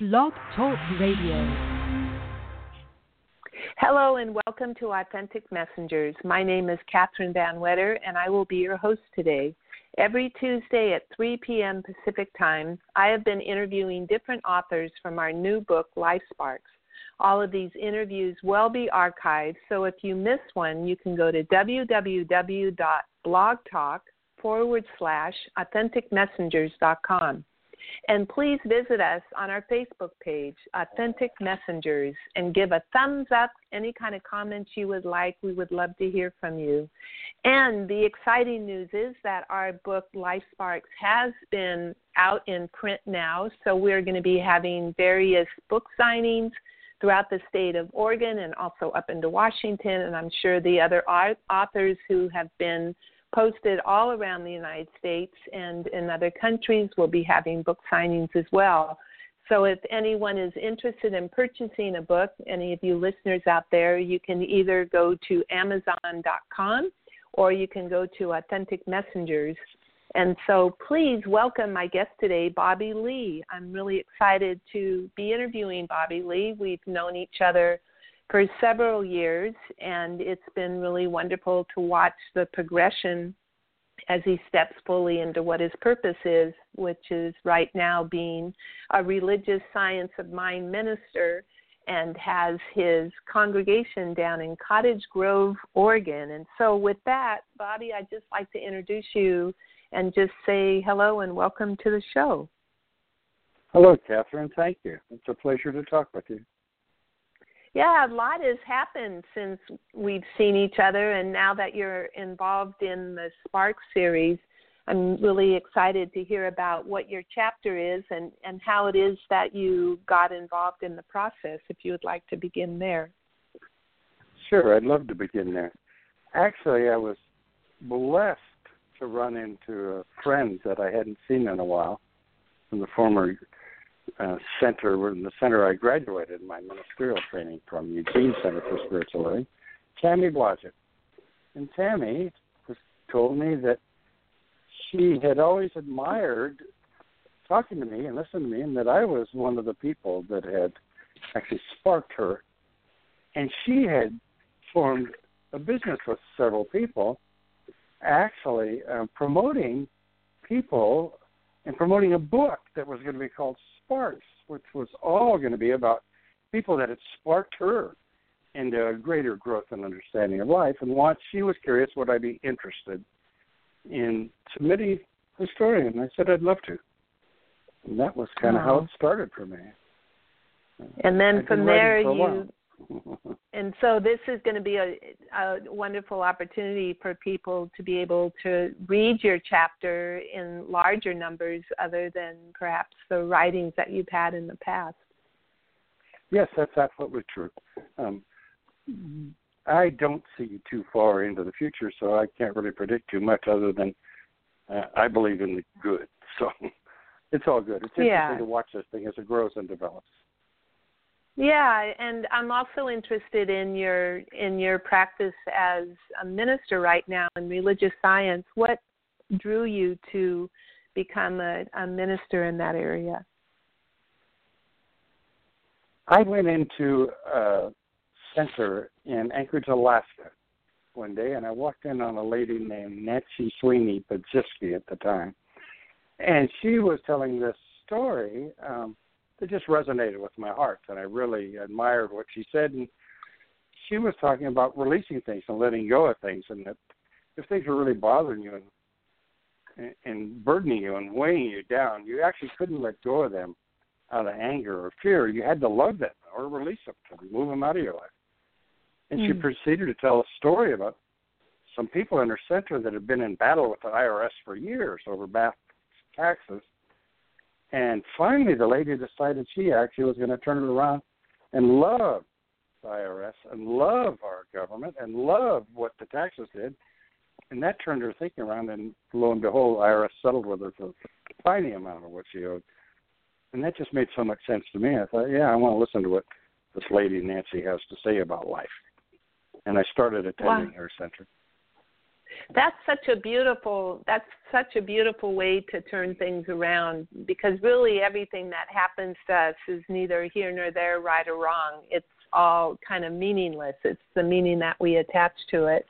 Blog Talk Radio. Hello and welcome to Authentic Messengers. My name is Catherine VanWetter and I will be your host today. Every Tuesday at 3 p.m. Pacific Time, I have been interviewing different authors from our new book, Life Sparks. All of these interviews will be archived, so if you miss one, you can go to www.blogtalk forward slash authenticmessengers.com. And please visit us on our Facebook page, Authentic Messengers, and give a thumbs up, any kind of comments you would like. We would love to hear from you. And the exciting news is that our book, Life Sparks, has been out in print now. So we're going to be having various book signings throughout the state of Oregon and also up into Washington. And I'm sure the other authors who have been posted all around the United States and in other countries. We'll be having book signings as well. So if anyone is interested in purchasing a book, any of you listeners out there, you can either go to Amazon.com or you can go to Authentic Messengers. And so please welcome my guest today, Bobby Lee. I'm really excited to be interviewing Bobby Lee. We've known each other for several years, and it's been really wonderful to watch the progression as he steps fully into what his purpose is, which is right now being a religious science of mind minister and has his congregation down in Cottage Grove, Oregon. And so, with that, Bobby, I'd just like to introduce you and just say hello and welcome to the show. Hello, Catherine. Thank you. It's a pleasure to talk with you. Yeah, a lot has happened since we've seen each other, and now that you're involved in the Spark series, I'm really excited to hear about what your chapter is and, and how it is that you got involved in the process, if you would like to begin there. Sure, I'd love to begin there. Actually, I was blessed to run into a friend that I hadn't seen in a while from the former uh, center, in the center I graduated my ministerial training from, Eugene Center for Spiritual Living, Tammy Blodgett. And Tammy told me that she had always admired talking to me and listening to me, and that I was one of the people that had actually sparked her. And she had formed a business with several people, actually uh, promoting people and promoting a book that was going to be called Sparks, which was all going to be about people that had sparked her into a greater growth and understanding of life. And once she was curious, would I be interested in submitting a story? And I said I'd love to. And that was kind of how it started for me. And then from there, you and so this is going to be a, a wonderful opportunity for people to be able to read your chapter in larger numbers other than perhaps the writings that you've had in the past. Yes, that's absolutely true. Um, I don't see too far into the future, so I can't really predict too much other than uh, I believe in the good. So it's all good. It's interesting yeah. to watch this thing as it grows and develops. Yeah, and I'm also interested in your in your practice as a minister right now in religious science. What drew you to become a, a minister in that area? I went into a center in Anchorage, Alaska, one day, and I walked in on a lady named Nancy Sweeney Badziski at the time, and she was telling this story. Um, that just resonated with my heart, and I really admired what she said. And she was talking about releasing things and letting go of things, and that if things were really bothering you and and burdening you and weighing you down, you actually couldn't let go of them out of anger or fear. You had to love them or release them, to remove them out of your life. And mm. she proceeded to tell a story about some people in her center that had been in battle with the IRS for years over back taxes and finally, the lady decided she actually was going to turn it around and love the IRS and love our government and love what the taxes did. And that turned her thinking around, and lo and behold, IRS settled with her for a tiny amount of what she owed. And that just made so much sense to me. I thought, yeah, I want to listen to what this lady Nancy has to say about life. And I started attending wow. her center. That's such a beautiful that's such a beautiful way to turn things around because really everything that happens to us is neither here nor there, right or wrong. It's all kind of meaningless. It's the meaning that we attach to it.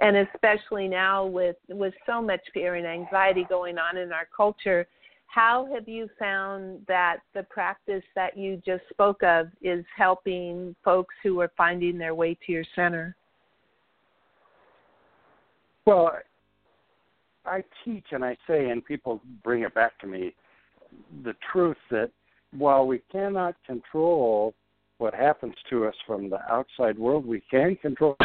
And especially now with with so much fear and anxiety going on in our culture, how have you found that the practice that you just spoke of is helping folks who are finding their way to your center? Well, I teach and I say, and people bring it back to me, the truth that while we cannot control what happens to us from the outside world, we can control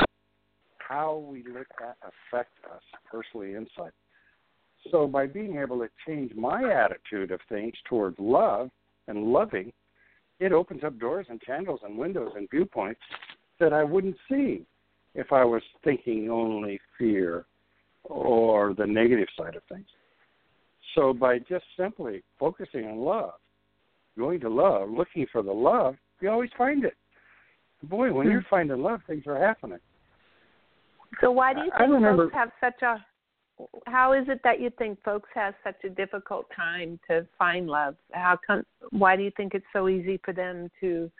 how we let that affect us personally inside. So by being able to change my attitude of things towards love and loving, it opens up doors and channels and windows and viewpoints that I wouldn't see if I was thinking only fear or the negative side of things. So by just simply focusing on love, going to love, looking for the love, you always find it. Boy, when you're hmm. finding love, things are happening. So why do you think remember, folks have such a how is it that you think folks have such a difficult time to find love? How come why do you think it's so easy for them to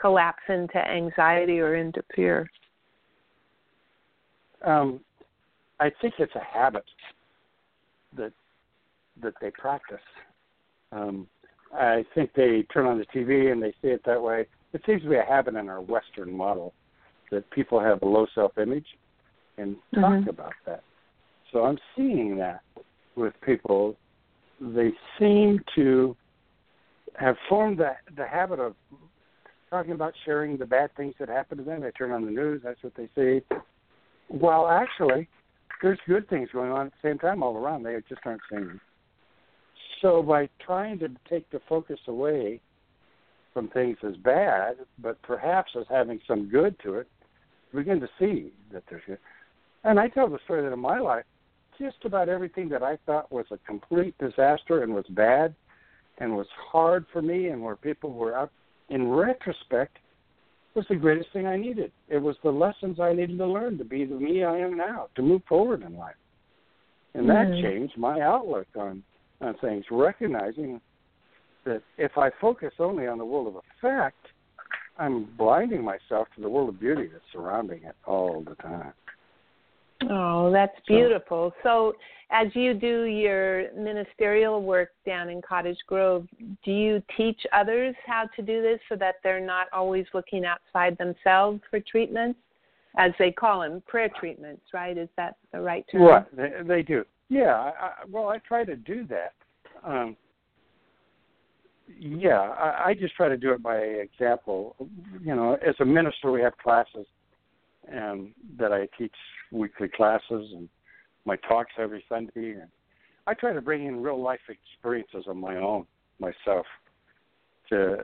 collapse into anxiety or into fear? Um, I think it's a habit that that they practice. Um, I think they turn on the TV and they see it that way. It seems to be a habit in our Western model that people have a low self-image and talk mm-hmm. about that. So I'm seeing that with people. They seem to have formed the the habit of talking about sharing the bad things that happen to them. They turn on the news, that's what they see. While actually there's good things going on at the same time all around. They just aren't seeing. So by trying to take the focus away from things as bad, but perhaps as having some good to it, you begin to see that there's good. And I tell the story that in my life, just about everything that I thought was a complete disaster and was bad and was hard for me and where people were out in retrospect was the greatest thing I needed. It was the lessons I needed to learn to be the me I am now, to move forward in life. And that mm-hmm. changed my outlook on, on things, recognizing that if I focus only on the world of effect, I'm blinding myself to the world of beauty that's surrounding it all the time. Oh, that's beautiful. So, as you do your ministerial work down in Cottage Grove, do you teach others how to do this so that they're not always looking outside themselves for treatments, as they call them, prayer treatments, right? Is that the right term? Right, they, they do. Yeah, I, I, well, I try to do that. Um, yeah, I, I just try to do it by example. You know, as a minister, we have classes um, that I teach weekly classes and my talks every Sunday. And I try to bring in real life experiences of my own myself to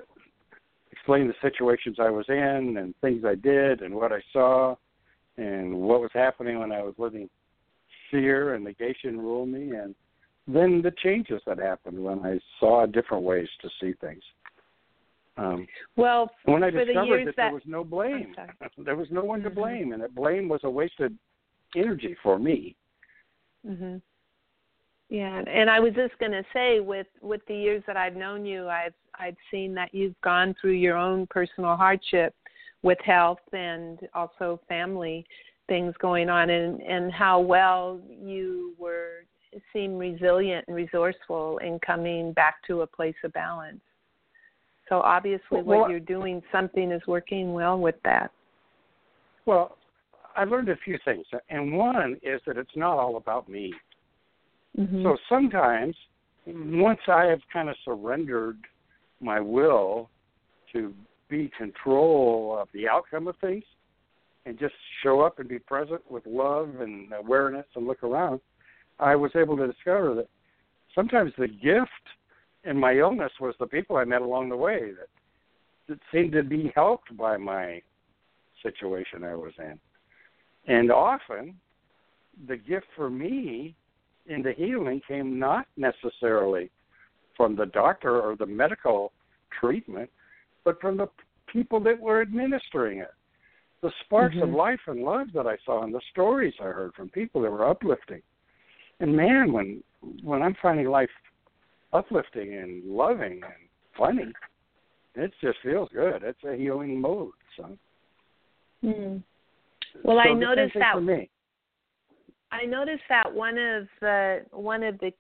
explain the situations I was in and things I did and what I saw and what was happening when I was living fear and negation rule me and then the changes that happened when I saw different ways to see things. Um, well, when I discovered the that, that, there was no blame, there was no one to mm-hmm. blame, and that blame was a wasted energy for me. Mhm. Yeah, and I was just going to say, with with the years that I've known you, I've I've seen that you've gone through your own personal hardship with health and also family things going on, and and how well you were seem resilient and resourceful in coming back to a place of balance. So obviously, well, what you're doing, something is working well with that. Well, I learned a few things, and one is that it's not all about me. Mm-hmm. So sometimes, once I have kind of surrendered my will to be control of the outcome of things, and just show up and be present with love and awareness and look around, I was able to discover that sometimes the gift and my illness was the people I met along the way that, that seemed to be helped by my situation I was in. And often, the gift for me in the healing came not necessarily from the doctor or the medical treatment, but from the people that were administering it. the sparks mm-hmm. of life and love that I saw and the stories I heard from people that were uplifting. And man, when when I'm finding life uplifting and loving and funny, it just feels good. It's a healing mode. So. Mm. Well, so I noticed that. I noticed that one of the one of the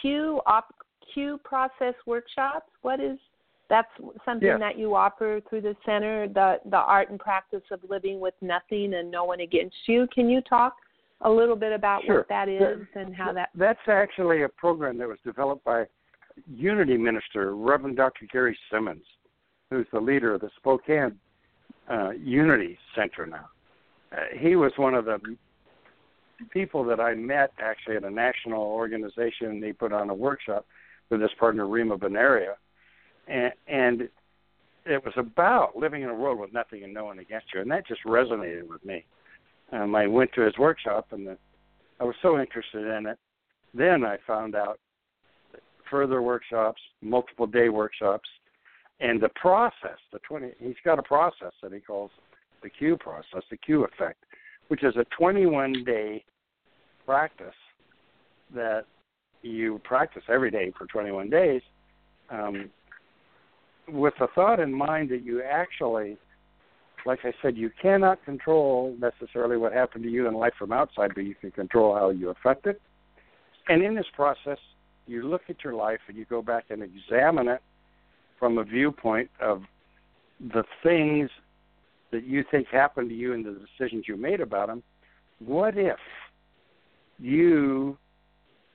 Q op Q process workshops. What is that's something yeah. that you offer through the center, the the art and practice of living with nothing and no one against you. Can you talk a little bit about sure. what that is and how that? That's actually a program that was developed by Unity minister Reverend Dr. Gary Simmons, who's the leader of the Spokane uh, Unity Center now. Uh, he was one of the people that I met actually at a national organization. They put on a workshop with his partner Rima Bonario, and, and it was about living in a world with nothing and no one against you, and that just resonated with me. Um, I went to his workshop, and the, I was so interested in it. Then I found out further workshops, multiple day workshops, and the process. The twenty, he's got a process that he calls the Q process, the Q effect, which is a 21 day practice that you practice every day for 21 days um, with the thought in mind that you actually, like I said, you cannot control necessarily what happened to you in life from outside, but you can control how you affect it. And in this process, you look at your life and you go back and examine it from a viewpoint of the things that you think happened to you and the decisions you made about them. What if you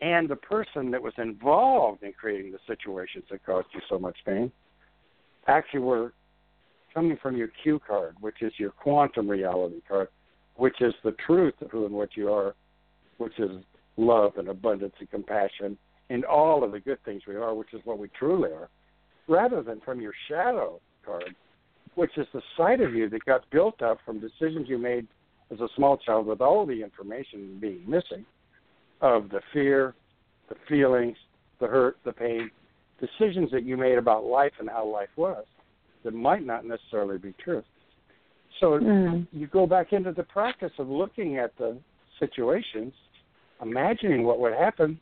and the person that was involved in creating the situations that caused you so much pain actually were coming from your Q card, which is your quantum reality card, which is the truth of who and what you are, which is love and abundance and compassion and all of the good things we are, which is what we truly are, rather than from your shadow card, which is the side of you that got built up from decisions you made as a small child with all the information being missing of the fear, the feelings, the hurt, the pain, decisions that you made about life and how life was that might not necessarily be true. So mm. you go back into the practice of looking at the situations, imagining what would happen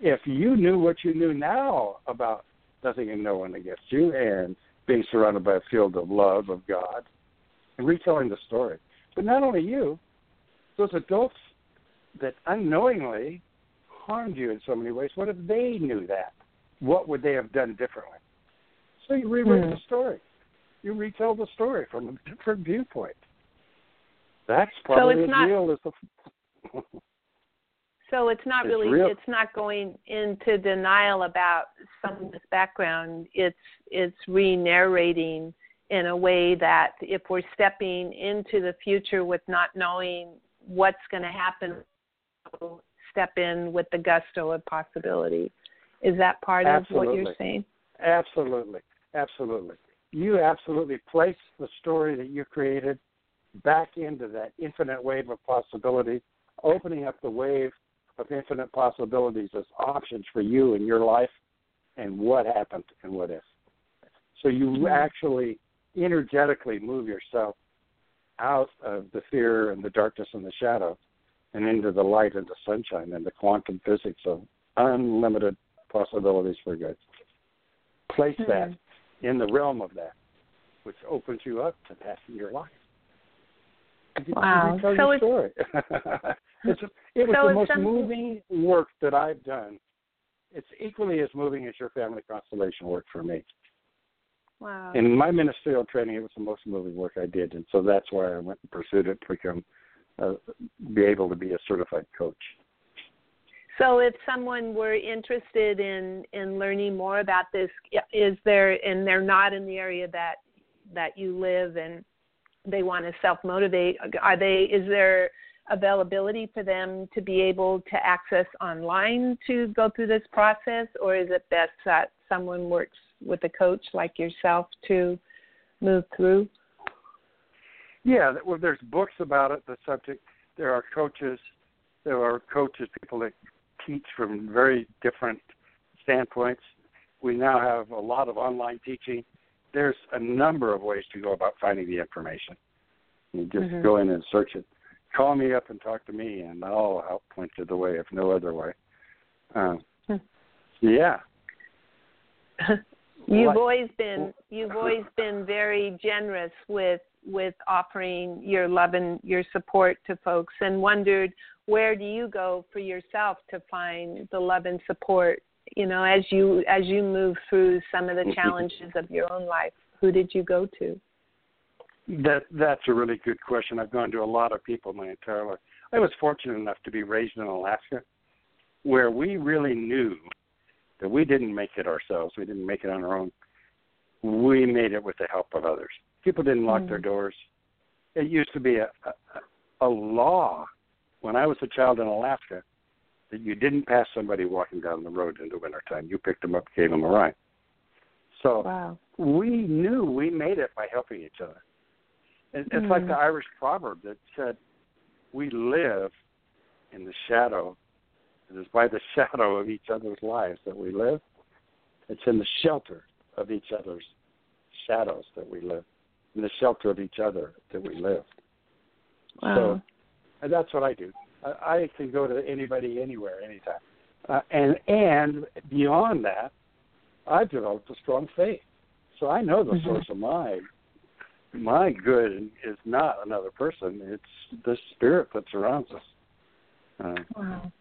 if you knew what you knew now about nothing and no one against you and being surrounded by a field of love of God and retelling the story. But not only you, those adults that unknowingly harmed you in so many ways, what if they knew that? What would they have done differently? So you rewrite mm. the story. You retell the story from a different viewpoint. That's probably so as not, real as the. so it's not it's really. Real. It's not going into denial about someone's background. It's it's re-narrating in a way that if we're stepping into the future with not knowing what's going to happen, step in with the gusto of possibility. Is that part absolutely. of what you're saying? Absolutely, absolutely. You absolutely place the story that you created back into that infinite wave of possibility, opening up the wave of infinite possibilities as options for you in your life and what happened and what if. So you mm-hmm. actually energetically move yourself out of the fear and the darkness and the shadow and into the light and the sunshine and the quantum physics of unlimited possibilities for good. Place mm-hmm. that in the realm of that, which opens you up to that in your life. Wow. so story. it's, it was so the most something... moving work that I've done. It's equally as moving as your family constellation work for me. Wow. In my ministerial training, it was the most moving work I did, and so that's why I went and pursued it to become, uh, be able to be a certified coach. So, if someone were interested in in learning more about this, is there and they're not in the area that that you live and they want to self motivate, are they? Is there availability for them to be able to access online to go through this process, or is it best that someone works with a coach like yourself to move through? Yeah, well, there's books about it. The subject. There are coaches. There are coaches, people that teach from very different standpoints. We now have a lot of online teaching. There's a number of ways to go about finding the information. You just Mhm. go in and search it. Call me up and talk to me, and I'll help point you the way, if no other way. Um, Hmm. yeah. you've What- always been you've always been very generous with with offering your love and your support to folks and wondered where do you go for yourself to find the love and support you know as you as you move through some of the challenges of your own life who did you go to That that's a really good question. I've gone to a lot of people my entire life. I was fortunate enough to be raised in Alaska, where we really knew that we didn't make it ourselves. We didn't make it on our own. We made it with the help of others. People didn't lock Mm. their doors. It used to be a, a a law when I was a child in Alaska that you didn't pass somebody walking down the road in the wintertime. You picked them up, gave them a ride. So wow we knew we made it by helping each other. It- It's like Mm. the Irish proverb that said, "We live in the shadow. It is by the shadow of each other's lives that we live. It's in the shelter of each other's shadows that we live. In the shelter of each other that we live." wow So and that's what I do. I, I can go to anybody, anywhere, anytime. Uh, and and beyond that, I've developed a strong faith. So I know the Mhm. source of my my good is not another person; it's the spirit that surrounds us. Uh, Wow.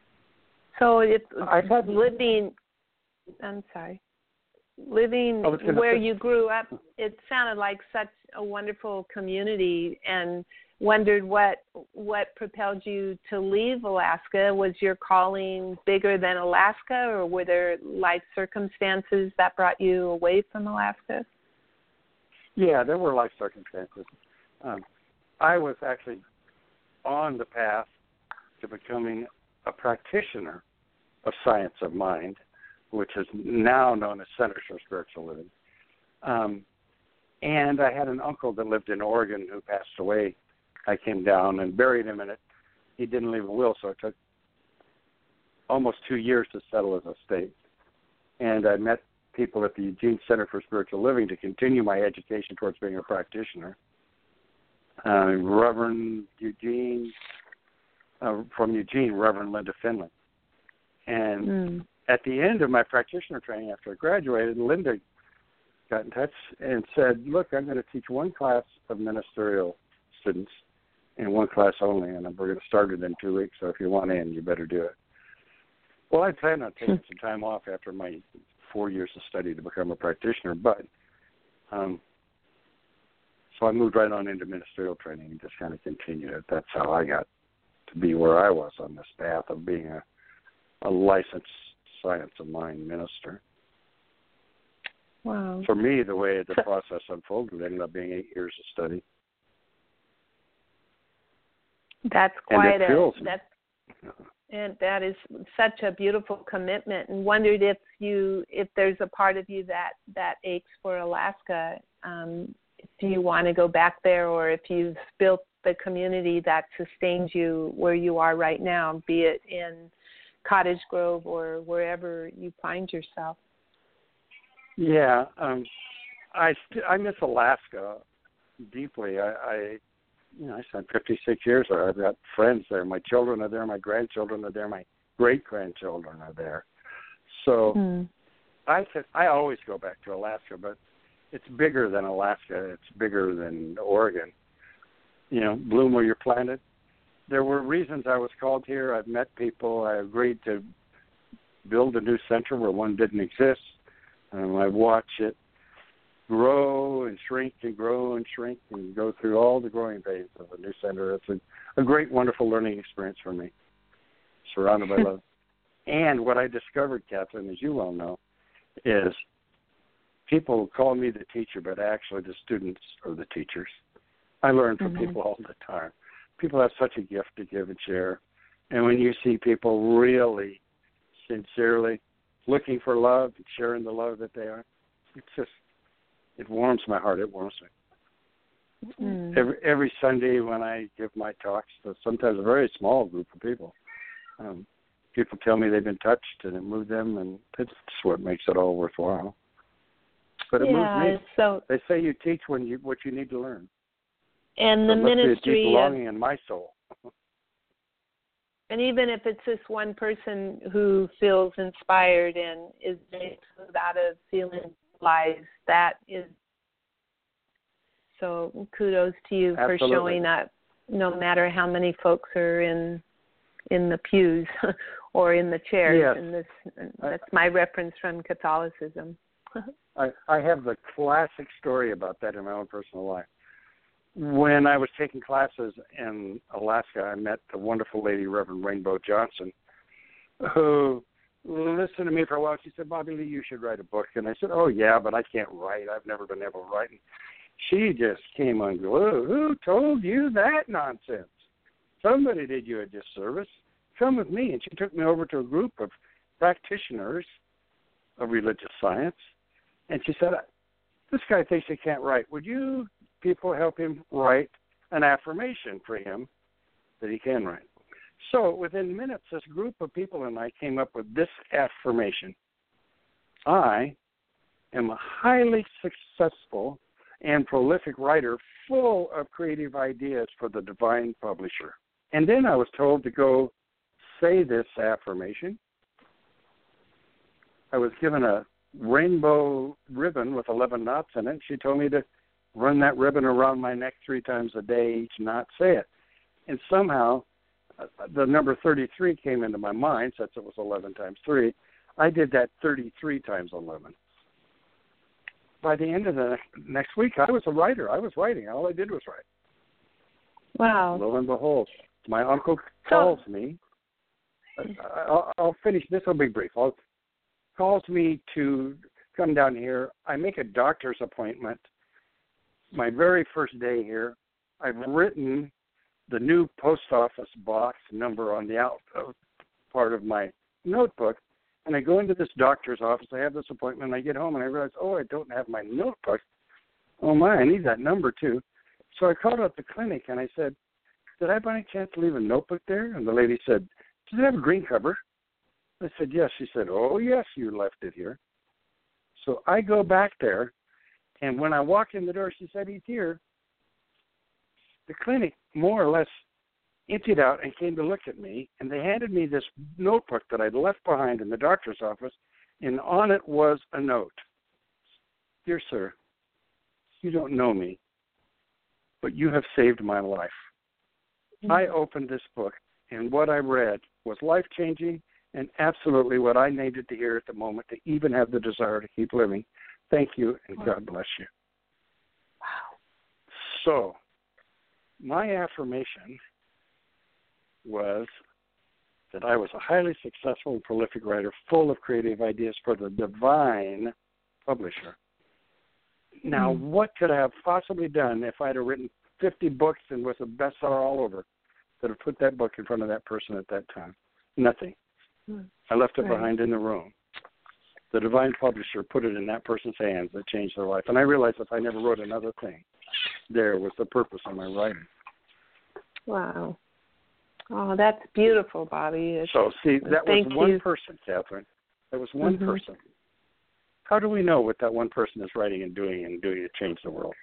So it's I've had- living. I'm sorry. Living I was gonna where say- you grew up, it sounded like such a wonderful community, and wondered what what propelled you to leave Alaska. Was your calling bigger than Alaska, or were there life circumstances that brought you away from Alaska? Yeah, there were life circumstances. Um, I was actually on the path to becoming a practitioner of science of mind, which is now known as Centers for Spiritual Living. Um, and I had an uncle that lived in Oregon who passed away. I came down and buried him in it. He didn't leave a will, so it took almost two years to settle his estate. And I met people at the Eugene Center for Spiritual Living to continue my education towards being a practitioner. Uh, Reverend Eugene, uh, from Eugene, Reverend Linda Finley. And Mm. at the end of my practitioner training after I graduated, Linda got in touch and said, Look, I'm going to teach one class of ministerial students and one class only, and we're going to start it in two weeks, so if you want in, you better do it. Well, I planned on taking some time off after my four years of study to become a practitioner, but um, so I moved right on into ministerial training and just kind of continued it. That's how I got to be where I was on this path of being a, a licensed science of mind minister. Wow. For me, the way the process unfolded ended up being eight years of study. That's quite a that's and that is such a beautiful commitment and wondered if you if there's a part of you that that aches for Alaska um if you want to go back there or if you've built the community that sustains you where you are right now be it in Cottage Grove or wherever you find yourself Yeah, um, I st- I miss Alaska deeply. I, I you know I spent 56 years there. I've got friends there. My children are there. My grandchildren are there. My great grandchildren are there. So mm. I could, I always go back to Alaska, but it's bigger than Alaska. It's bigger than Oregon. You know, bloom where you're planted. There were reasons I was called here. I've met people. I agreed to build a new center where one didn't exist. Um, I watch it grow and shrink and grow and shrink and go through all the growing phases of a new center. It's a, a great, wonderful learning experience for me, surrounded by love. And what I discovered, Catherine, as you well know, is people call me the teacher, but actually the students are the teachers. I learn from Mhm. people all the time. People have such a gift to give and share. And when you see people really, sincerely looking for love and sharing the love that they are, it's just, it warms my heart. It warms me. Mm. Every every Sunday when I give my talks to sometimes a very small group of people, um, people tell me they've been touched and it moved them, and that's what makes it all worthwhile. But it yeah moves me. so They say you teach when you what you need to learn. And the ministry be a deep of in my soul. And even if it's just one person who feels inspired and is out of feeling lies, that is so kudos to you Absolutely. for showing up no matter how many folks are in in the pews or in the chairs Yes. and this that's my reference from Catholicism. I, I have the classic story about that in my own personal life. When I was taking classes in Alaska, I met the wonderful lady, Reverend Rainbow Johnson, who listened to me for a while. She said, Bobby Lee, you should write a book. And I said, Oh, yeah, but I can't write. I've never been able to write. And she just came unglued. Who told you that nonsense? Somebody did you a disservice. Come with me. And she took me over to a group of practitioners of religious science. And she said, This guy thinks he can't write. Would you people help him write an affirmation for him that he can write? So within minutes, this group of people and I came up with this affirmation I am a highly successful and prolific writer full of creative ideas for the divine publisher. And then I was told to go say this affirmation. I was given a rainbow ribbon with 11 knots in it. She told me to run that ribbon around my neck three times a day, each knot say it. And somehow the number 33 came into my mind since it was 11 times 3. I did that 33 times 11. By the end of the next week, I was a writer. I was writing. All I did was write. Wow. Lo and behold, my uncle So- calls me. I'll, I'll finish. This will be brief. I'll, calls me to come down here. I make a doctor's appointment. My very first day here, I've written the new post office box number on the out uh, part of my notebook, and I go into this doctor's office. I have this appointment. And I get home and I realize, oh, I don't have my notebook. Oh my, I need that number too. So I called up the clinic and I said, did I by any chance leave a notebook there? And the lady said, does it have a green cover? I said, yes. She said, oh, yes, you left it here. So I go back there, and when I walk in the door, she said, he's here. The clinic more or less emptied out and came to look at me, and they handed me this notebook that I'd left behind in the doctor's office, and on it was a note. Dear sir, you don't know me, but you have saved my life. Mm-hmm. I opened this book, and what I read was life changing and absolutely what I needed to hear at the moment to even have the desire to keep living. Thank you, and God bless you. Wow. So, my affirmation was that I was a highly successful and prolific writer, full of creative ideas for the divine publisher. Now, Mm. what could I have possibly done if I'd have written 50 books and was a bestseller all over that have put that book in front of that person at that time? Nothing. Mm. I left it Right. behind in the room. The divine publisher put it in that person's hands that changed their life. And I realized if I never wrote another thing, there was the purpose of my writing. Wow. Oh, that's beautiful, Bobby. It's, So, see, that was one you. person, Catherine. That was one Mhm. person. How do we know what that one person is writing and doing and doing to change the world?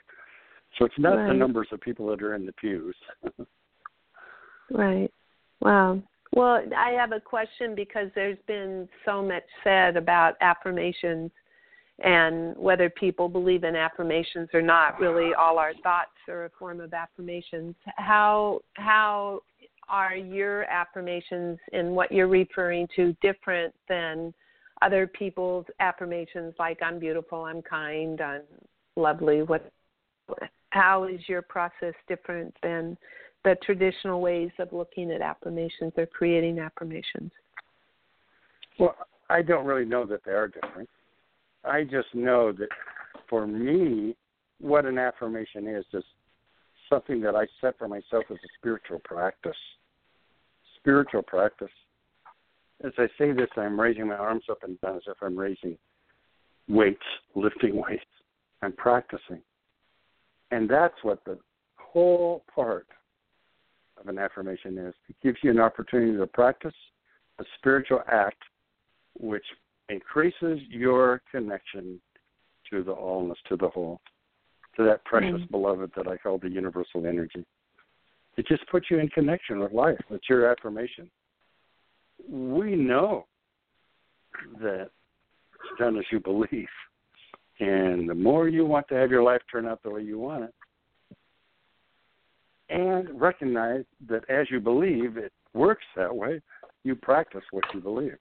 So it's not the numbers of people that are in the pews. Right. Wow. Well, I have a question because there's been so much said about affirmations and whether people believe in affirmations or not. Really, all our thoughts are a form of affirmations. How how are your affirmations and what you're referring to different than other people's affirmations like I'm beautiful, I'm kind, I'm lovely? What how is your process different than the traditional ways of looking at affirmations or creating affirmations. Well, I don't really know that they are different. I just know that for me, what an affirmation is is something that I set for myself as a spiritual practice. Spiritual practice. As I say this, I'm raising my arms up and down as if I'm raising weights, lifting weights. I'm practicing. And that's what the whole part of an affirmation is. It gives you an opportunity to practice a spiritual act which increases your connection to the allness, to the whole. to that precious Mm. beloved that I call the universal energy. It just puts you in connection with life. It's your affirmation. We know that it's done as you believe. And the more you want to have your life turn out the way you want it, and recognize that as you believe it works that way, you practice what you believe.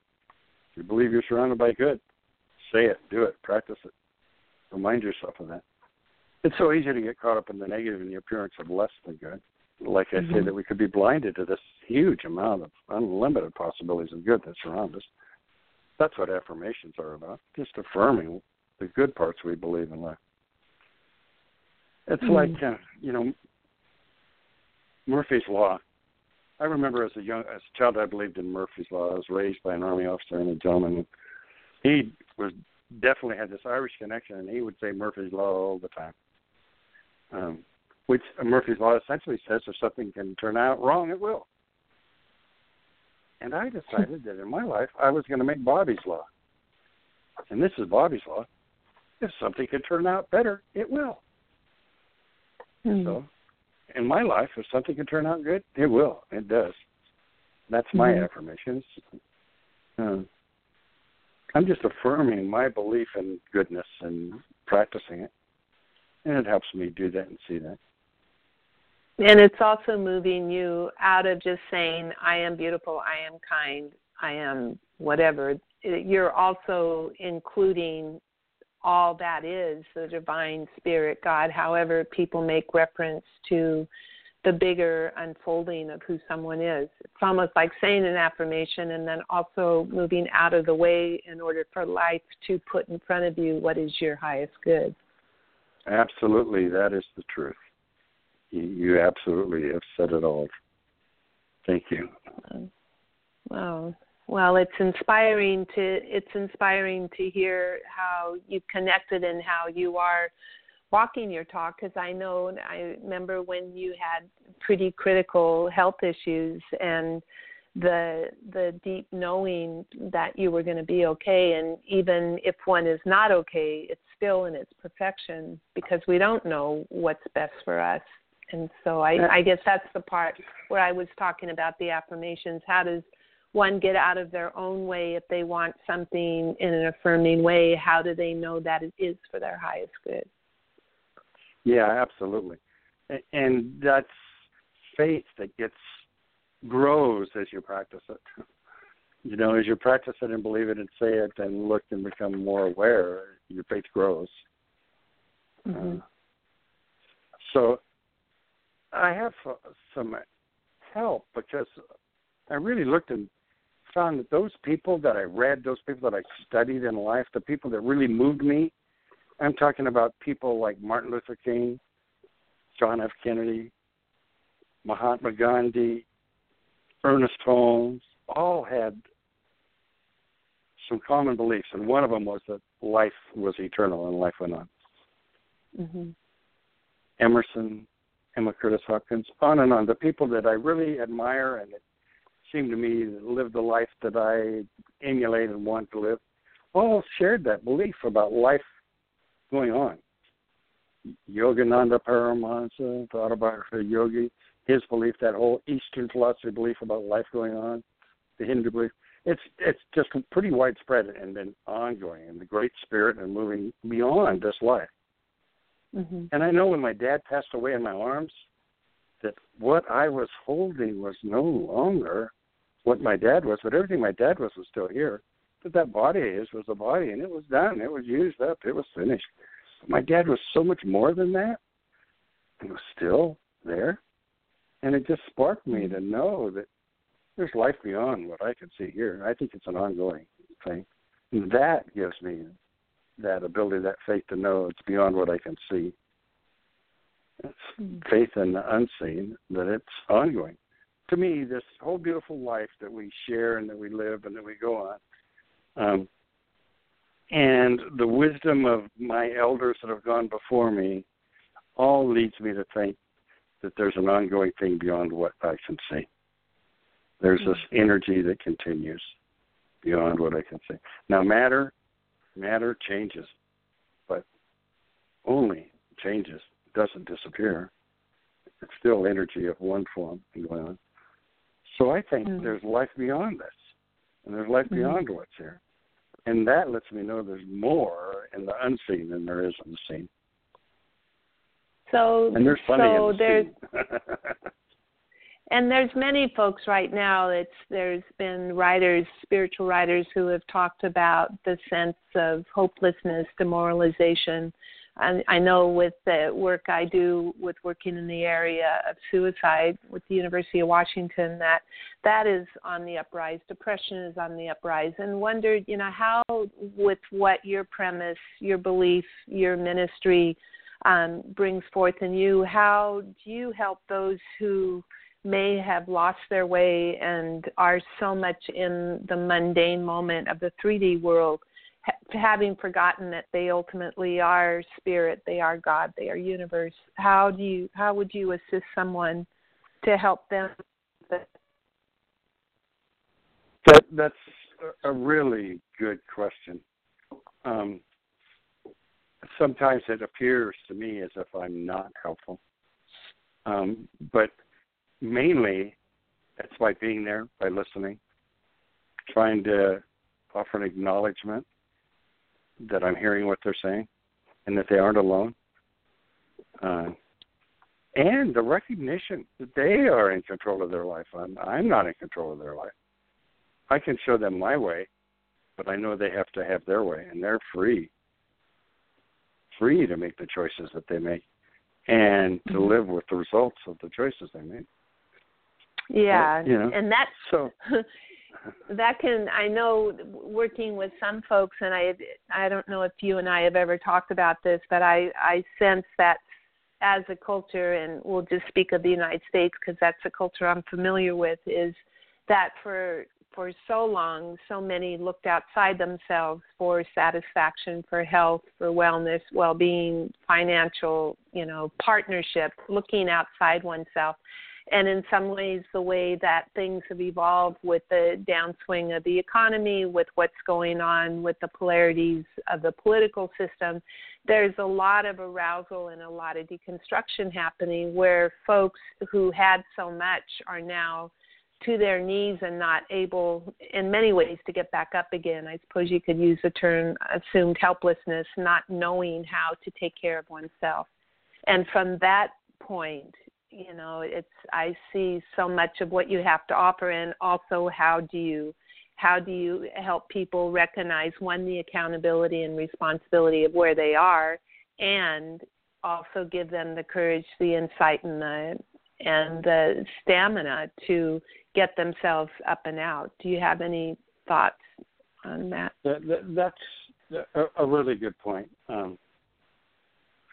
If you believe you're surrounded by good, say it, do it, practice it. Remind yourself of that. It's so easy to get caught up in the negative and the appearance of less than good. Like I Mm-hmm. say, that we could be blinded to this huge amount of unlimited possibilities of good that surround us. That's what affirmations are about, just affirming the good parts we believe in life. It's Mhm. like, uh, you know, Murphy's Law. I remember as a young as a child, I believed in Murphy's Law. I was raised by an army officer and a gentleman. He was definitely had this Irish connection, and he would say Murphy's Law all the time. Um, which Murphy's Law essentially says if something can turn out wrong, it will. And I decided that in my life, I was going to make Bobby's Law. And this is Bobby's Law. If something can turn out better, it will. Mm. So, in my life, if something can turn out good, it will. It does. That's my Mhm. affirmations. Um, I'm just affirming my belief in goodness and practicing it, and it helps me do that and see that. And it's also moving you out of just saying, I am beautiful, I am kind, I am whatever. You're also including all that is the divine spirit, God, however people make reference to the bigger unfolding of who someone is. It's almost like saying an affirmation and then also moving out of the way in order for life to put in front of you what is your highest good. Absolutely, that is the truth. You, you absolutely have said it all. Thank you. Wow. Well, it's inspiring to it's inspiring to hear how you've connected and how you are walking your talk because I know I remember when you had pretty critical health issues and the the deep knowing that you were going to be okay. And even if one is not okay it's still in its perfection because we don't know what's best for us. And so I, I guess that's the part where I was talking about the affirmations. How does one get out of their own way if they want something in an affirming way? How do they know that it is for their highest good? Yeah, absolutely. And that's faith that gets grows as you practice it. You know, as you practice it and believe it and say it and look and become more aware, your faith grows. Mm-hmm. Uh, so I have uh, some help because I really looked and found that those people that I read, those people that I studied in life, the people that really moved me, I'm talking about people like Martin Luther King, John F. Kennedy, Mahatma Gandhi, Ernest Holmes, all had some common beliefs, and one of them was that life was eternal and life went on. Mm-hmm. Emerson, Emma Curtis Hopkins, on and on. The people that I really admire and that seem to me to live the life that I emulate and want to live, all shared that belief about life going on. Yogananda Paramahansa, the autobiography of Yogi, his belief, that whole Eastern philosophy belief about life going on, the Hindu belief, it's it's just pretty widespread and been ongoing in the Great Spirit and moving beyond this life. Mm-hmm. And I know when my dad passed away in my arms, that what I was holding was no longer what my dad was, but everything my dad was was still here. But that body is was a body, and it was done. It was used up. It was finished. My dad was so much more than that. He was still there, and it just sparked me to know that there's life beyond what I can see here. I think it's an ongoing thing. And that gives me that ability, that faith to know it's beyond what I can see. It's hmm. faith in the unseen that it's ongoing. To me, this whole beautiful life that we share and that we live and that we go on, um, and the wisdom of my elders that have gone before me, all leads me to think that there's an ongoing thing beyond what I can see. There's this energy that continues beyond what I can see. Now, matter, matter changes, but only changes, it doesn't disappear. It's still energy of one form and going on. So I think mm-hmm. there's life beyond this, and there's life mm-hmm. beyond what's here, and that lets me know there's more in the unseen than there is in the seen. So, and there's plenty so the there's, and there's many folks right now. It's there's been writers, spiritual writers, who have talked about the sense of hopelessness, demoralization, I, I know with the work I do with working in the area of suicide with the University of Washington that that is on the uprise. Depression is on the uprise, and wondered, you know, how with what your premise, your belief, your ministry um, brings forth in you, how do you help those who may have lost their way and are so much in the mundane moment of the 3D world having forgotten that they ultimately are spirit, they are God, they are universe. How do you how would you assist someone to help them? That that's a really good question. Um, sometimes it appears to me as if I'm not helpful, um, but mainly it's by being there, by listening, trying to offer an acknowledgement that I'm hearing what they're saying and that they aren't alone. Uh, and the recognition that they are in control of their life. I'm, I'm not in control of their life. I can show them my way, but I know they have to have their way, and they're free, free to make the choices that they make, and to mm-hmm. live with the results of the choices they make. Yeah, but, you know, and that's so that can I know working with some folks and I I don't know if you and I have ever talked about this but I I sense that as a culture and we'll just speak of the United States because that's a culture I'm familiar with is that for for so long so many looked outside themselves for satisfaction for health for wellness well-being financial you know partnership looking outside oneself and in some ways the way that things have evolved with the downswing of the economy with what's going on with the polarities of the political system there's a lot of arousal and a lot of deconstruction happening where folks who had so much are now to their knees and not able in many ways to get back up again. I suppose you could use the term assumed helplessness not knowing how to take care of oneself. And from that point you know it's i see so much of what you have to offer and also how do you how do you help people recognize one the accountability and responsibility of where they are and also give them the courage the insight and the and the stamina to get themselves up and out. Do you have any thoughts on that, that, that that's a, a really good point. Um,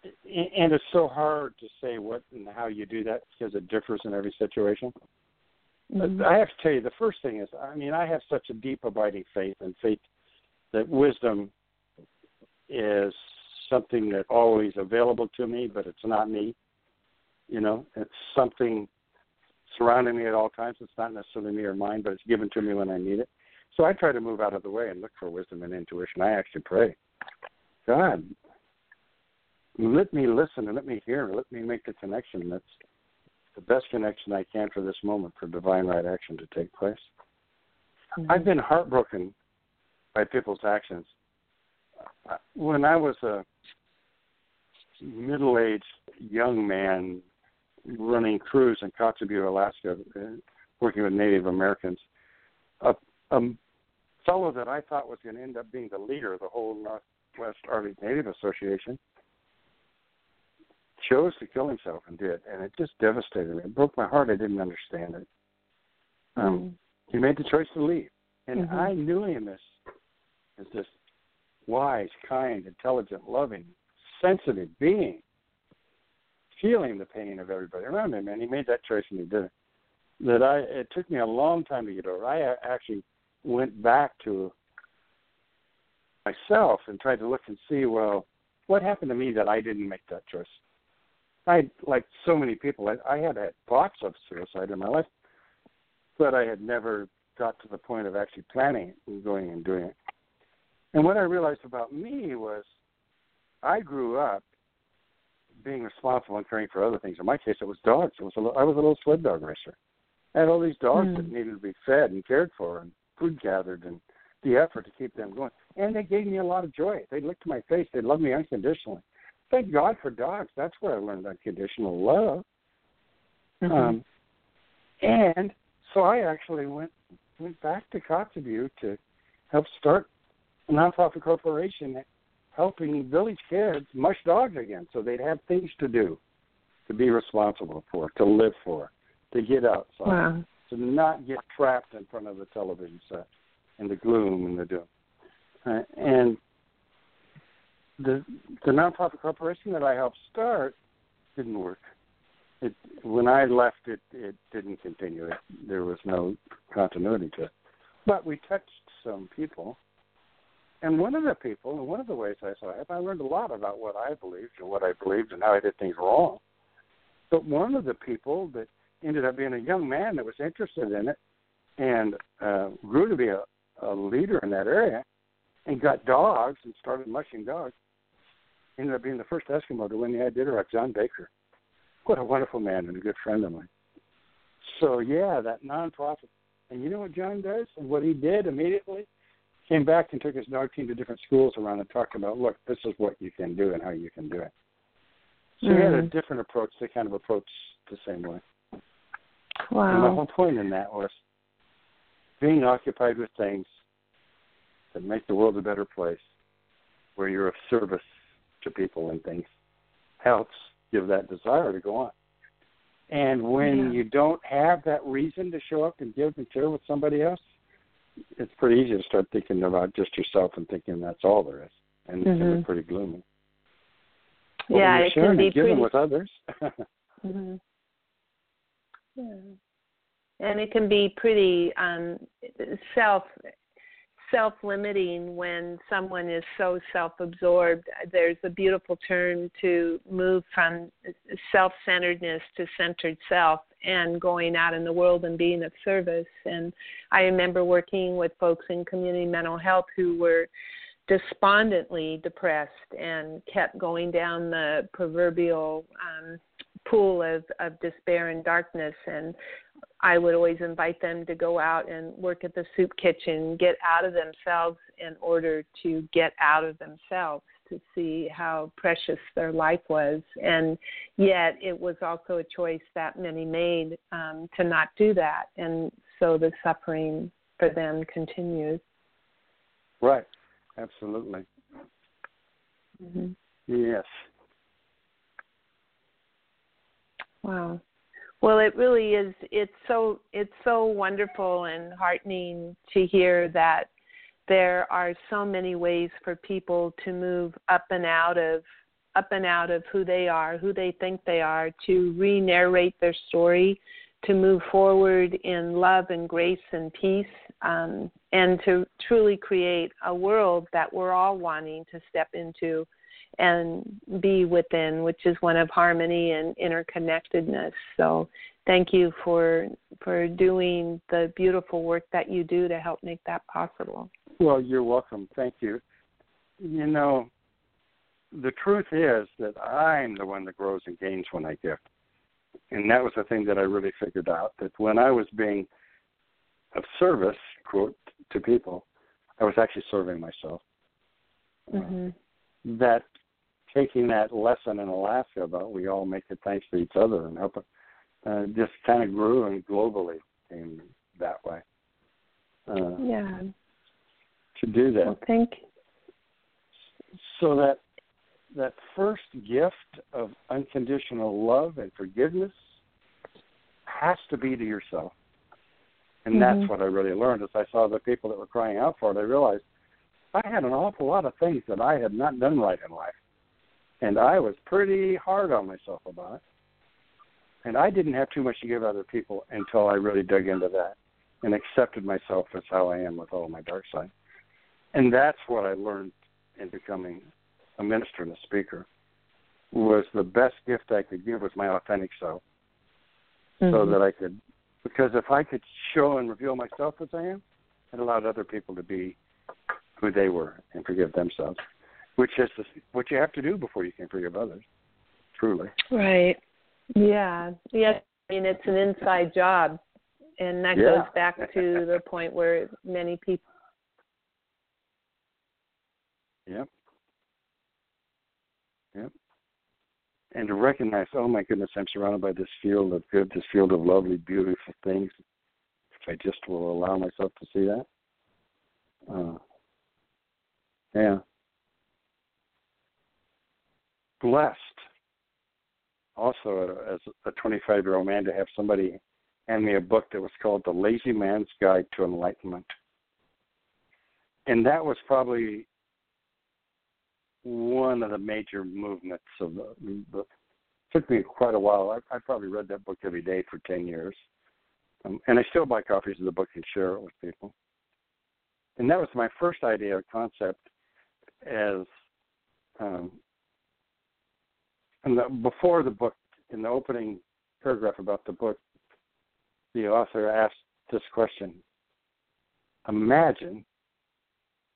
and it's so hard to say what and how you do that because it differs in every situation. Mm-hmm. I have to tell you, the first thing is, I mean, I have such a deep, abiding faith and faith that wisdom is something that always available to me, but it's not me. You know, it's something surrounding me at all times. It's not necessarily me or mine, but it's given to me when I need it. So I try to move out of the way and look for wisdom and intuition. I actually pray, God, let me listen and let me hear, let me make the connection that's the best connection I can for this moment for divine right action to take place. Mm-hmm. I've been heartbroken by people's actions. When I was a middle aged young man running crews in Kotzebue, Alaska, working with Native Americans, a, a fellow that I thought was going to end up being the leader of the whole Northwest Arctic Native Association chose to kill himself and did, and it just devastated me. It broke my heart. I didn't understand it. Um, mm-hmm. He made the choice to leave, and mm-hmm. I knew him as as this wise, kind, intelligent, loving, sensitive being, feeling the pain of everybody around him, and he made that choice and he did it. That I it took me a long time to get over. I actually went back to myself and tried to look and see well what happened to me that I didn't make that choice. I like so many people. I, I had had thoughts of suicide in my life, but I had never got to the point of actually planning it and going and doing it. And what I realized about me was, I grew up being responsible and caring for other things. In my case, it was dogs. It was a, I was a little sled dog racer. I had all these dogs mm. that needed to be fed and cared for and food gathered and the effort to keep them going. And they gave me a lot of joy. They looked to my face. They loved me unconditionally. Thank God for dogs. That's where I learned unconditional love. Mm-hmm. Um, and so I actually went went back to Kotzebue to help start a nonprofit corporation helping village kids mush dogs again so they'd have things to do, to be responsible for, to live for, to get outside, wow. to not get trapped in front of the television set in the gloom and the doom. Uh, and the the nonprofit corporation that I helped start didn't work. It when I left it it didn't continue. It, there was no continuity to it. But we touched some people and one of the people, and one of the ways I saw it, I learned a lot about what I believed and what I believed and how I did things wrong. But one of the people that ended up being a young man that was interested in it and uh, grew to be a, a leader in that area and got dogs and started mushing dogs ended up being the first Eskimo to win the Iditarod, John Baker. What a wonderful man and a good friend of mine. So yeah, that nonprofit. And you know what John does and what he did immediately? came back and took his dog team to different schools around and talked about, look, this is what you can do and how you can do it. So mm-hmm. he had a mm-hmm. different approach. They kind of approach the same way. Wow. And the whole point in that was being occupied with things that make the world a better place, where you're of service to people and things, helps give that desire to go on. And when yeah. you don't have that reason to show up and give and share with somebody else, it's pretty easy to start thinking about just yourself and thinking that's all there is, and mm-hmm. it can be pretty gloomy. Yeah, it can be pretty... with others. mm-hmm. Yeah, and it can be pretty um, self self limiting when someone is so self absorbed. There's a beautiful term to move from self centeredness to centered self and going out in the world and being of service. And I remember working with folks in community mental health who were despondently depressed and kept going down the proverbial um, pool of, of despair and darkness. And I would always invite them to go out and work at the soup kitchen, get out of themselves in order to get out of themselves to see how precious their life was. And yet, it was also a choice that many made um, to not do that. And so the suffering for them continues. Right. Absolutely. Mm-hmm. Yes. Wow. Well, it really is. It's so it's so wonderful and heartening to hear that there are so many ways for people to move up and out of up and out of who they are, who they think they are, to re-narrate their story, to move forward in love and grace and peace, um, and to truly create a world that we're all wanting to step into and be within, which is one of harmony and interconnectedness. So thank you for for doing the beautiful work that you do to help make that possible. Well, you're welcome. Thank you. You know, the truth is that I'm the one that grows and gains when I give. And that was the thing that I really figured out that when I was being of service, quote, to people, I was actually serving myself. Mm-hmm. Uh, that taking that lesson in Alaska about we all make it thanks to each other and help uh, just kind of grew and globally came that way. Uh, yeah. To do that. Well, thank. So that that first gift of unconditional love and forgiveness has to be to yourself. And mm-hmm. that's what I really learned as I saw the people that were crying out for it. I realized I had an awful lot of things that I had not done right in life. And I was pretty hard on myself about it. And I didn't have too much to give other people until I really dug into that and accepted myself as how I am with all my dark side. And that's what I learned in becoming a minister and a speaker was the best gift I could give was my authentic self. Mm-hmm. So that I could because if I could show and reveal myself as I am, it allowed other people to be who they were and forgive themselves which is the, what you have to do before you can forgive others. truly. Right. Yeah. Yeah. I mean, it's an inside job, and that Yeah. goes back to the point where many people. Yep. Yep. And to recognize, oh my goodness, I'm surrounded by this field of good, this field of lovely, beautiful things. If I just will allow myself to see that. Uh, yeah. Blessed. Also, as a 25 year old man, to have somebody hand me a book that was called The Lazy Man's Guide to Enlightenment. And that was probably one of the major movements of the, took me quite a while. I, I probably read that book every day for ten years, um, and I still buy copies of the book and share it with people. And that was my first idea or concept, as um, and the, before the book, in the opening paragraph about the book, the author asked this question: Imagine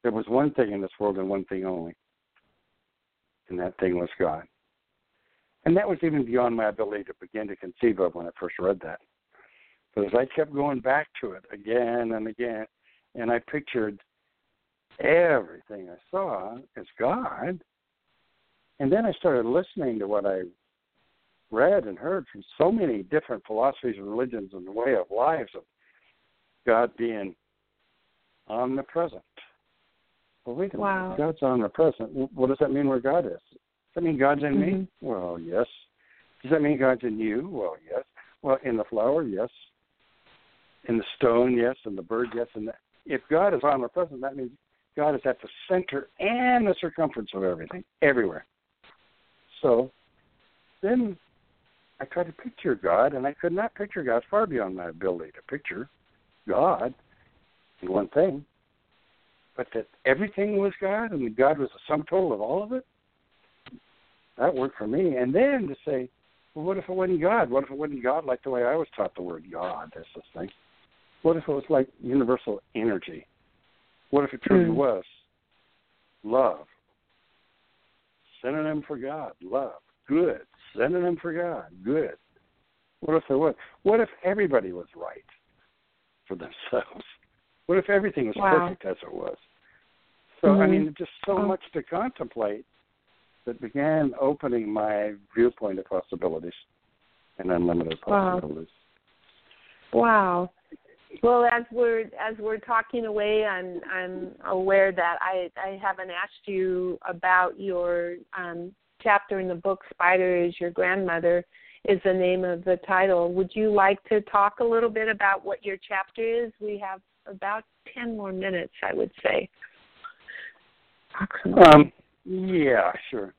there was one thing in this world and one thing only and that thing was God. And that was even beyond my ability to begin to conceive of when I first read that. But as I kept going back to it again and again, and I pictured everything I saw as God, and then I started listening to what I read and heard from so many different philosophies and religions and the way of lives of God being omnipresent well, wait a Wow. minute. God's omnipresent. What does that mean where God is? Does that mean God's in me? Mhm. Well, yes. Does that mean God's in you? Well, yes. Well, in the flower, yes. In the stone, yes. In the bird, yes. And if God is omnipresent, that means God is at the center and the circumference of everything, everywhere. So then I tried to picture God, and I could not picture God far beyond my ability to picture God in one thing but that everything was God and that God was the sum total of all of it, that worked for me. And then to say, well, what if it wasn't God? What if it wasn't God like the way I was taught the word God? That's the thing. What if it was like universal energy? What if it truly Hmm. was love? Synonym for God, love. Good. Synonym for God, good. What if there was? What if everybody was right for themselves? What if everything was Wow. perfect as it was? So I Mhm. mean, just so Oh. much to contemplate that began opening my viewpoint of possibilities and unlimited Wow. possibilities. Wow. Well, as we're as we're talking away, I'm I'm aware that I I haven't asked you about your um, chapter in the book. Spider is your grandmother is the name of the title. Would you like to talk a little bit about what your chapter is? We have about ten more minutes, I would say. Um, yeah, sure.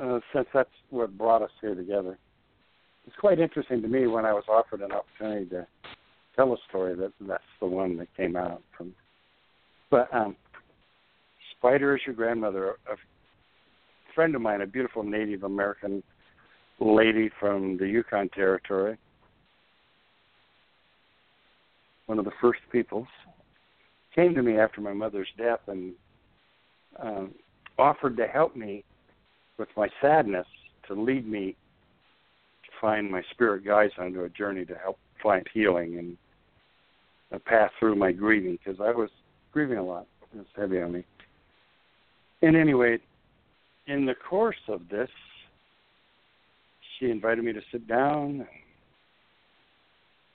Uh, since that's what brought us here together, it's quite interesting to me when I was offered an opportunity to tell a story that that's the one that came out from. But um, Spider is your grandmother. A friend of mine, a beautiful Native American lady from the Yukon Territory, one of the first peoples, came to me after my mother's death and um, offered to help me with my sadness to lead me to find my spirit guides onto a journey to help find healing and a path through my grieving because I was grieving a lot. It was heavy on me. And anyway, in the course of this, she invited me to sit down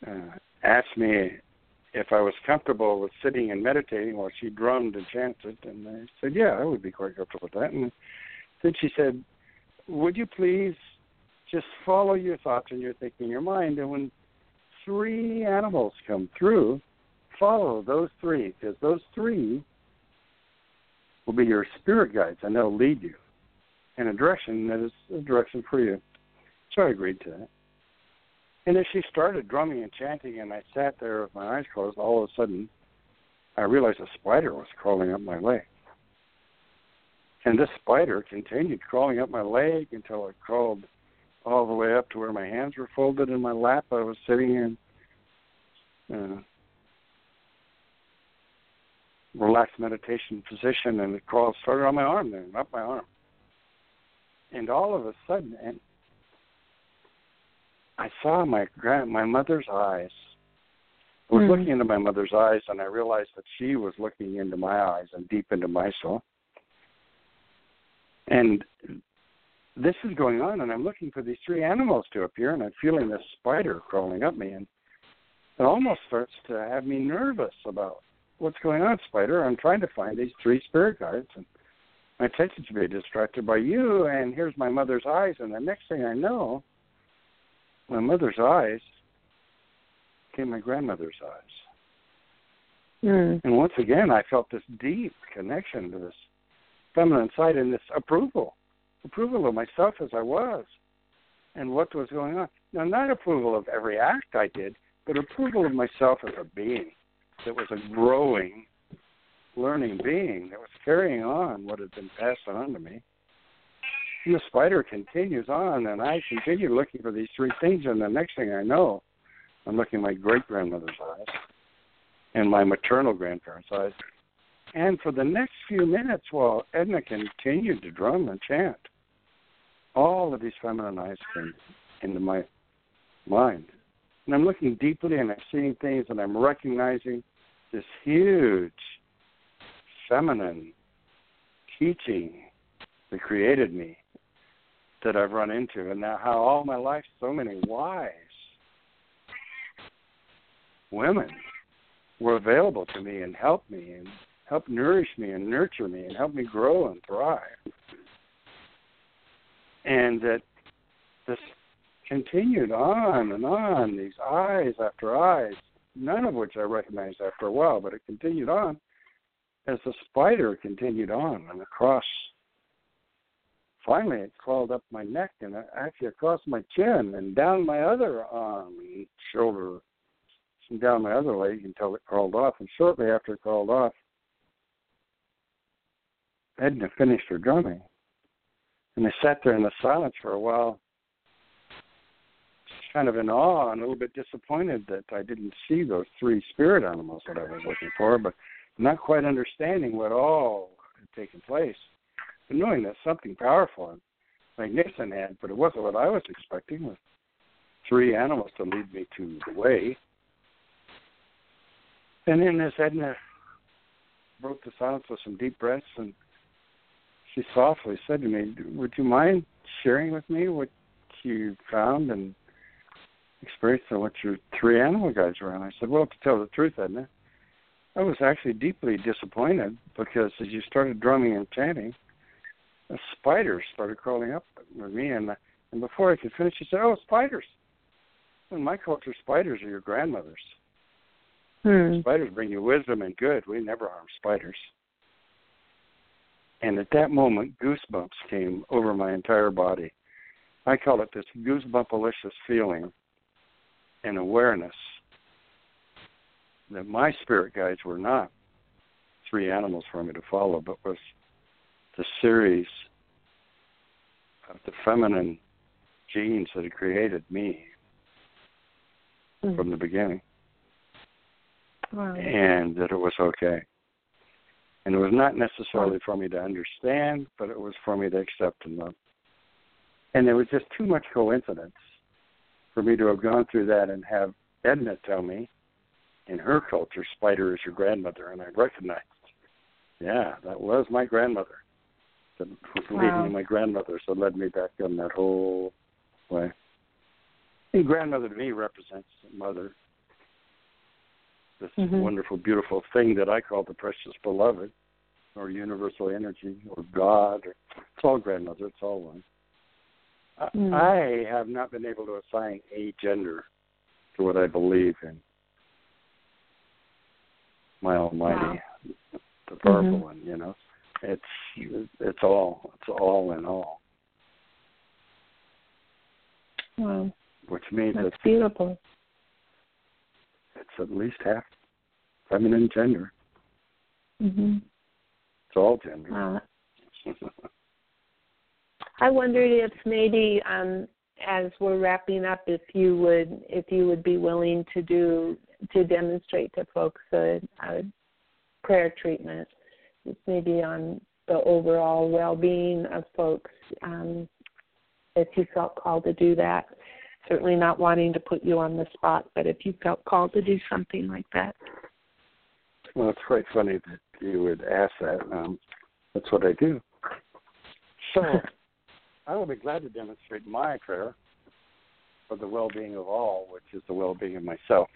and uh, asked me if I was comfortable with sitting and meditating while she drummed and chanted, and I said, "Yeah, I would be quite comfortable with that." And then she said, "Would you please just follow your thoughts and your thinking, your mind, and when three animals come through, follow those three, because those three will be your spirit guides, and they'll lead you in a direction that is a direction for you." So I agreed to that. And as she started drumming and chanting, and I sat there with my eyes closed, all of a sudden, I realized a spider was crawling up my leg. And this spider continued crawling up my leg until it crawled all the way up to where my hands were folded in my lap. I was sitting in uh, relaxed meditation position, and it crawled started on my arm, then up my arm. And all of a sudden, and I saw my grand my mother's eyes. I was Hmm. looking into my mother's eyes, and I realized that she was looking into my eyes and deep into my soul. And this is going on, and I'm looking for these three animals to appear, and I'm feeling this spider crawling up me, and it almost starts to have me nervous about what's going on, spider. I'm trying to find these three spirit guides, and my attention to be distracted by you, and here's my mother's eyes, and the next thing I know, my mother's eyes became my grandmother's eyes. Mm. And once again, I felt this deep connection to this feminine side and this approval, approval of myself as I was and what was going on. Now, not approval of every act I did, but approval of myself as a being that was a growing, learning being that was carrying on what had been passed on to me. And the spider continues on, and I continue looking for these three things, and the next thing I know, I'm looking at my great grandmother's eyes and my maternal grandparents' eyes. And for the next few minutes, while Edna continued to drum and chant, all of these feminine came into my mind. And I'm looking deeply and I'm seeing things and I'm recognizing this huge feminine teaching that created me that I've run into. And now, how all my life, so many wise women were available to me and helped me and helped nourish me and nurture me and helped me grow and thrive. And that this continued on and on, these eyes after eyes, none of which I recognized after a while, but it continued on as the spider continued on and across. Finally, it crawled up my neck and actually across my chin and down my other arm and shoulder and down my other leg until it crawled off. And shortly after it crawled off, Edna finished her drumming. And I sat there in the silence for a while, just kind of in awe and a little bit disappointed that I didn't see those three spirit animals that I was looking for, but not quite understanding what all had taken place. But knowing that something powerful and magnificent had, but it wasn't what I was expecting with three animals to lead me to the way. And then as Edna uh, broke the silence with some deep breaths and she softly said to me, Would you mind sharing with me what you found and experienced and what your three animal guides were? And I said, Well, to tell the truth, Edna, I was actually deeply disappointed because as you started drumming and chanting, a spider started crawling up with me. And, and before I could finish, she said, Oh, spiders. In my culture, spiders are your grandmothers. Hmm. Spiders bring you wisdom and good. We never harm spiders. And at that moment, goosebumps came over my entire body. I call it this goosebumpalicious feeling and awareness that my spirit guides were not three animals for me to follow, but was the series of the feminine genes that had created me Hmm. from the beginning Wow. and that it was okay. And it was not necessarily for me to understand, but it was for me to accept and love. And it was just too much coincidence for me to have gone through that and have Edna tell me, in her culture, Spider is your grandmother. And I recognized, yeah, that was my grandmother. That was leading Wow. my grandmother, so led me back on that whole way. And grandmother to me represents mother, this Mhm. wonderful, beautiful thing that I call the precious beloved, or universal energy, or God. Or, it's all grandmother. It's all one. I- Mm. I have not been able to assign a gender to what I believe in. My Almighty, the powerful Mhm. one. You know, it's it's all it's all in all, Wow. which means That's it's beautiful. At least half feminine gender. hmm It's all gender. Wow. I wondered if maybe um, as we're wrapping up, if you would if you would be willing to do to demonstrate to folks a, a prayer treatment, maybe on the overall well-being of folks. Um, if you felt called to do that, certainly not wanting to put you on the spot, but if you felt called to do something like that. Well, it's quite funny that you would ask that. Um, that's what I do. So I will be glad to demonstrate my prayer for the well being of all, which is the well being of myself,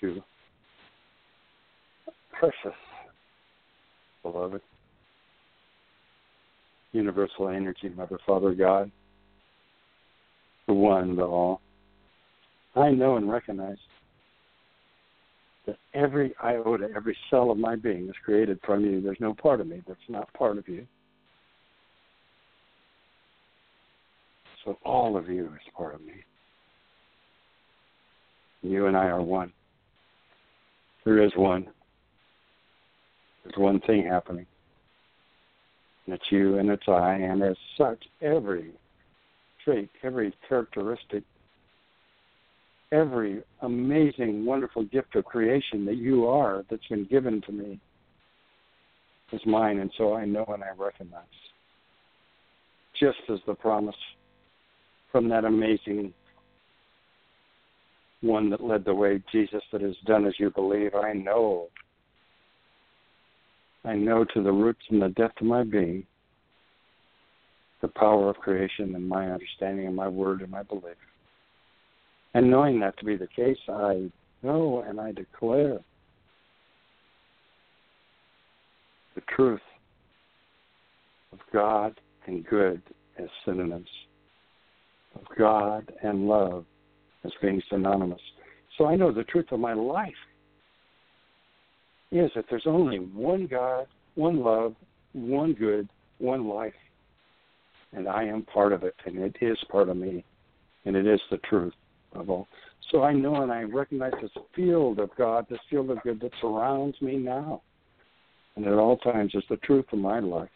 to precious, beloved, universal energy, Mother, Father, God, the one, the all. I know and recognize that every iota, every cell of my being is created from you. There's no part of me that's not part of you. So all of you is part of me. You and I are one. There is one. There's one thing happening. And it's you and it's I, and as such, every trait, every characteristic, every amazing, wonderful gift of creation that you are that's been given to me is mine, and so I know and I recognize. Just as the promise from that amazing one that led the way, Jesus, that has done as you believe, I know. I know to the roots and the depth of my being the power of creation and my understanding and my word and my belief. And knowing that to be the case, I know and I declare the truth of God and good as synonyms of God and love as being synonymous. So I know the truth of my life is that there's only one God, one love, one good, one life. And I am part of it, and it is part of me, and it is the truth of all. So I know and I recognize this field of God, this field of good that surrounds me now, and at all times is the truth of my life.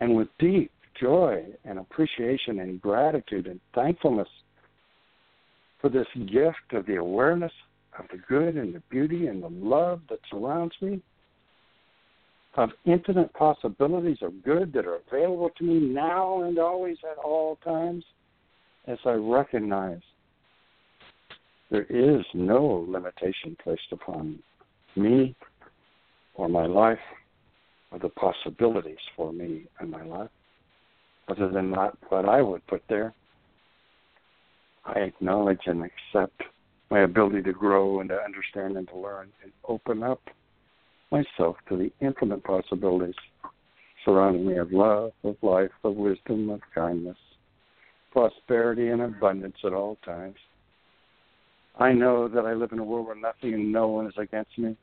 And with deep joy and appreciation and gratitude and thankfulness for this gift of the awareness of the good and the beauty and the love that surrounds me, of infinite possibilities of good that are available to me now and always at all times, as I recognize there is no limitation placed upon me or my life or the possibilities for me and my life other than not what I would put there. I acknowledge and accept my ability to grow and to understand and to learn and open up myself to the infinite possibilities surrounding me of love, of life, of wisdom, of kindness, prosperity, and abundance at all times. I know that I live in a world where nothing and no one is against me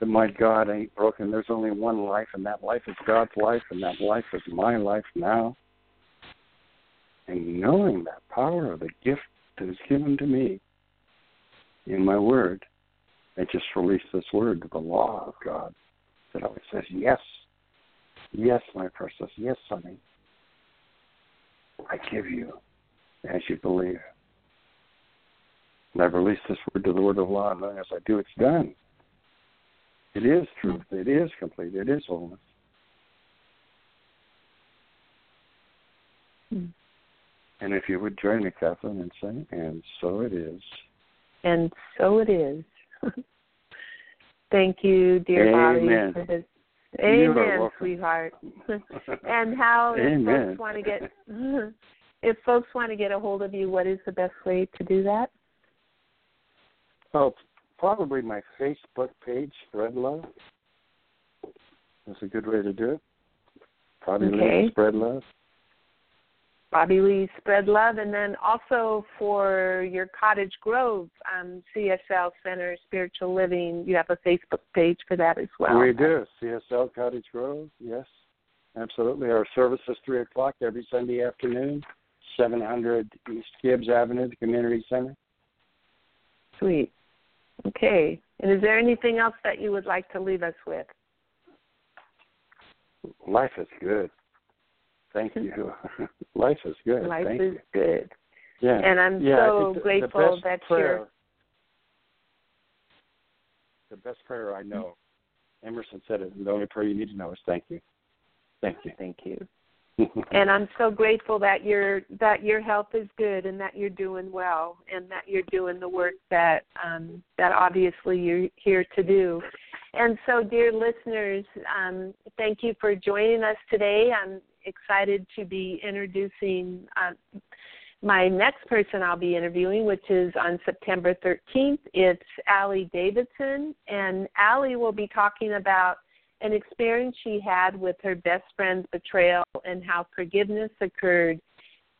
that my God ain't broken. There's only one life, and that life is God's life, and that life is my life now. And knowing that power of the gift that is given to me in my word, I just release this word to the law of God that always says, Yes, yes, my precious, yes, honey. I give you as you believe. And I release this word to the word of law, and as I do, it's done. It is truth. It is complete. It is wholeness. Hmm. And if you would join me, Kathleen, and say, and so it is. And so it is. Thank you, dear Amen. Bobby, for this. Amen, sweetheart. and how if folks want to get if folks want to get a hold of you, what is the best way to do that? Oh, probably my Facebook page, Spread Love. That's a good way to do it. Probably okay. Spread Love. Bobby Lee Spread Love, and then also for your Cottage Grove um, CSL Center Spiritual Living, you have a Facebook page for that as well. We do CSL Cottage Grove. Yes, absolutely. Our service is three o'clock every Sunday afternoon, seven hundred East Gibbs Avenue, the Community Center. Sweet. Okay. And is there anything else that you would like to leave us with? Life is good. Thank you. Life is good. Life Thank is you. good. Yeah. And I'm yeah, so grateful that prayer, you're. The best prayer I know. Emerson said it. The only prayer you need to know is thank you. Thank you. Thank you. and I'm so grateful that your that your health is good and that you're doing well and that you're doing the work that um, that obviously you're here to do. And so, dear listeners, um, thank you for joining us today. I'm excited to be introducing uh, my next person I'll be interviewing, which is on September 13th. It's Allie Davidson, and Allie will be talking about an experience she had with her best friend's betrayal and how forgiveness occurred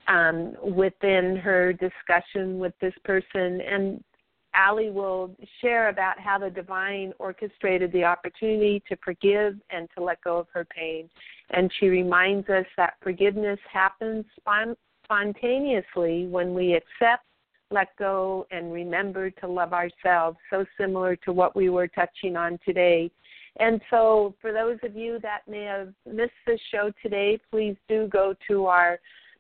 um, within her discussion with this person. And Allie will share about how the divine orchestrated the opportunity to forgive and to let go of her pain. And she reminds us that forgiveness happens spontaneously when we accept, let go, and remember to love ourselves, so similar to what we were touching on today and so, for those of you that may have missed this show today, please do go to our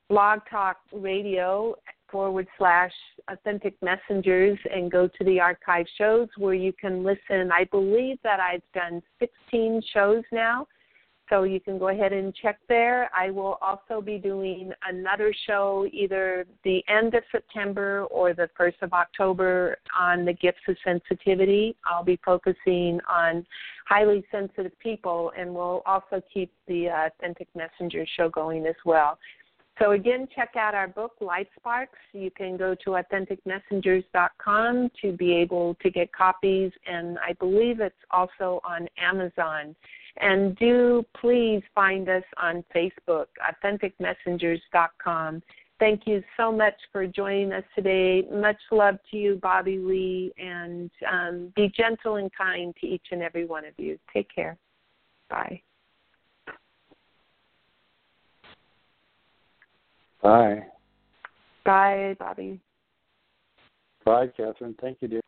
blog talk radio forward slash authentic messengers and go to the archive shows where you can listen. I believe that I've done 16 shows now so you can go ahead and check there. I will also be doing another show either the end of September or the 1st of October on the gifts of sensitivity. I'll be focusing on highly sensitive people, and we'll also keep the uh, Authentic Messenger show going as well. So again, check out our book, Life Sparks. You can go to authenticmessengers.com to be able to get copies, and I believe it's also on Amazon. And do please find us on Facebook, authenticmessengers.com. Thank you so much for joining us today. Much love to you, Bobby Lee, and um, be gentle and kind to each and every one of you. Take care. Bye. Bye. Bye, Bobby. Bye, Catherine. Thank you, dear.